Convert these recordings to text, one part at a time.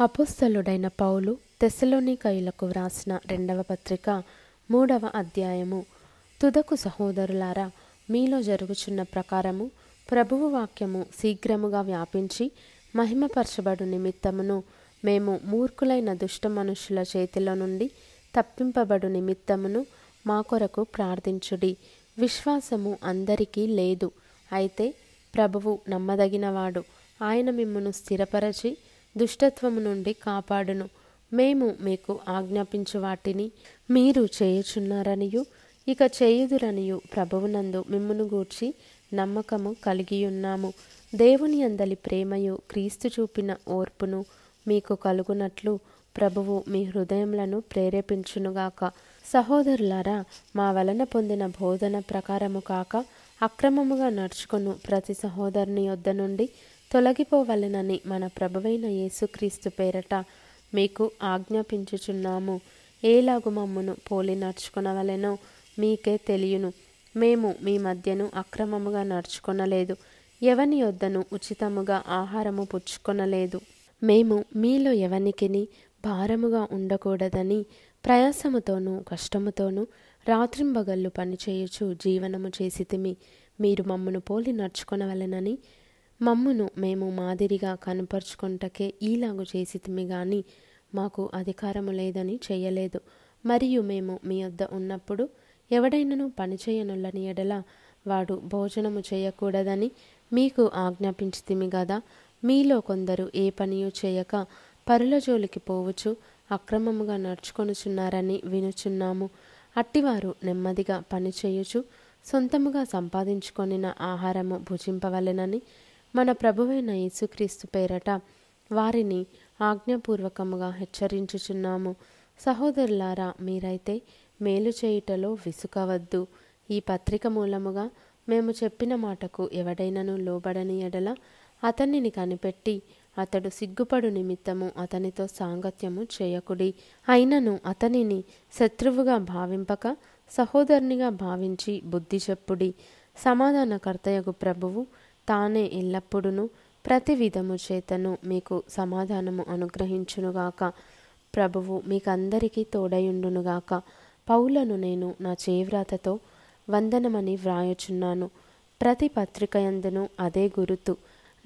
అపోస్తలుడైన పౌలు తెస్సలోనికయులకు వ్రాసిన రెండవ పత్రిక మూడవ అధ్యాయము. తుదకు సహోదరులారా మీలో జరుగుచున్న ప్రకారము ప్రభువు వాక్యము శీఘ్రముగా వ్యాపించి మహిమపరచబడు నిమిత్తమును మేము మూర్ఖులైన దుష్ట మనుషుల చేతిలో నుండి తప్పింపబడు నిమిత్తమును మా కొరకు ప్రార్థించుడి. విశ్వాసము అందరికీ లేదు. అయితే ప్రభువు నమ్మదగినవాడు. ఆయన మిమ్మను స్థిరపరచి దుష్టత్వము నుండి కాపాడును. మేము మీకు ఆజ్ఞాపించు వాటిని మీరు చేయుచున్నారనియు ఇక చేయుదురనియు ప్రభువునందు మిమ్మును గూర్చి నమ్మకము కలిగియున్నాము. దేవుని అందలి ప్రేమయు క్రీస్తు చూపిన ఓర్పును మీకు కలుగునట్లు ప్రభువు మీ హృదయములను ప్రేరేపించునుగాక. సహోదరులారా మా వలన పొందిన బోధన ప్రకారము కాక అక్రమముగా నడుచుకొను ప్రతి సహోదరుని యొద్ద నుండి తొలగిపోవలెనని మన ప్రభువైన యేసుక్రీస్తు పేరట మీకు ఆజ్ఞాపించుచున్నాము. ఏలాగు మమ్మును పోలి నడుచుకొనవలెనో మీకే తెలియను. మేము మీ మధ్యను అక్రమముగా నడుచుకొనలేదు. ఎవని యొద్దను ఉచితముగా ఆహారము పుచ్చుకొనలేదు. మేము మీలో ఎవనికిని భారముగా ఉండకూడదని ప్రయాసముతోనూ కష్టముతోనూ రాత్రింబగళ్ళు పనిచేయుచు జీవనము చేసితిమి. మీరు మమ్మును పోలి నడుచుకొనవలెనని మమ్మును మేము మాదిరిగా కనపరుచుకుంటకే ఈలాగు చేసితిమి గాని మాకు అధికారము లేదని చేయలేదు మరియు మేము మీ వద్ద ఉన్నప్పుడు ఎవడైనను పనిచేయనులని ఎడల వాడు భోజనము చేయకూడదని మీకు ఆజ్ఞాపించితిమి గదా. మీలో కొందరు ఏ పనియు చేయక పరుల జోలికి పోవచ్చు అక్రమముగా నడుచుకొనుచున్నారని వినుచున్నాము. అట్టివారు నెమ్మదిగా పనిచేయుచు సొంతముగా సంపాదించుకొనిన ఆహారము భుజింపవలెనని మన ప్రభువైన యేసుక్రీస్తు పేరట వారిని ఆజ్ఞాపూర్వకముగా హెచ్చరించుచున్నాము. సహోదరులారా మీరైతే మేలు చేయుటలో విసుకవద్దు ఈ పత్రిక మూలముగా మేము చెప్పిన మాటకు ఎవడైనను లోబడని ఎడల అతనిని కనిపెట్టి అతడు సిగ్గుపడు నిమిత్తము అతనితో సాంగత్యము చేయకుడి. అయినను అతనిని శత్రువుగా భావింపక సహోదరునిగా భావించి బుద్ధి చెప్పుడి. సమాధానకర్తయగు ప్రభువు తానే ఎల్లప్పుడూ ప్రతి విధము చేతను మీకు సమాధానము అనుగ్రహించునుగాక ప్రభువు మీకందరికీ తోడయుండునుగాక పౌలను నేను నా చేవ్రాతతో వందనమని వ్రాయుచున్నాను. ప్రతి పత్రికయందును అదే గురుతు.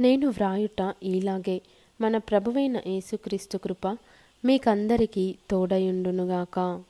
నేను వ్రాయుట ఈలాగే మన ప్రభువైన యేసుక్రీస్తు కృప మీకందరికీ తోడయుండునుగాక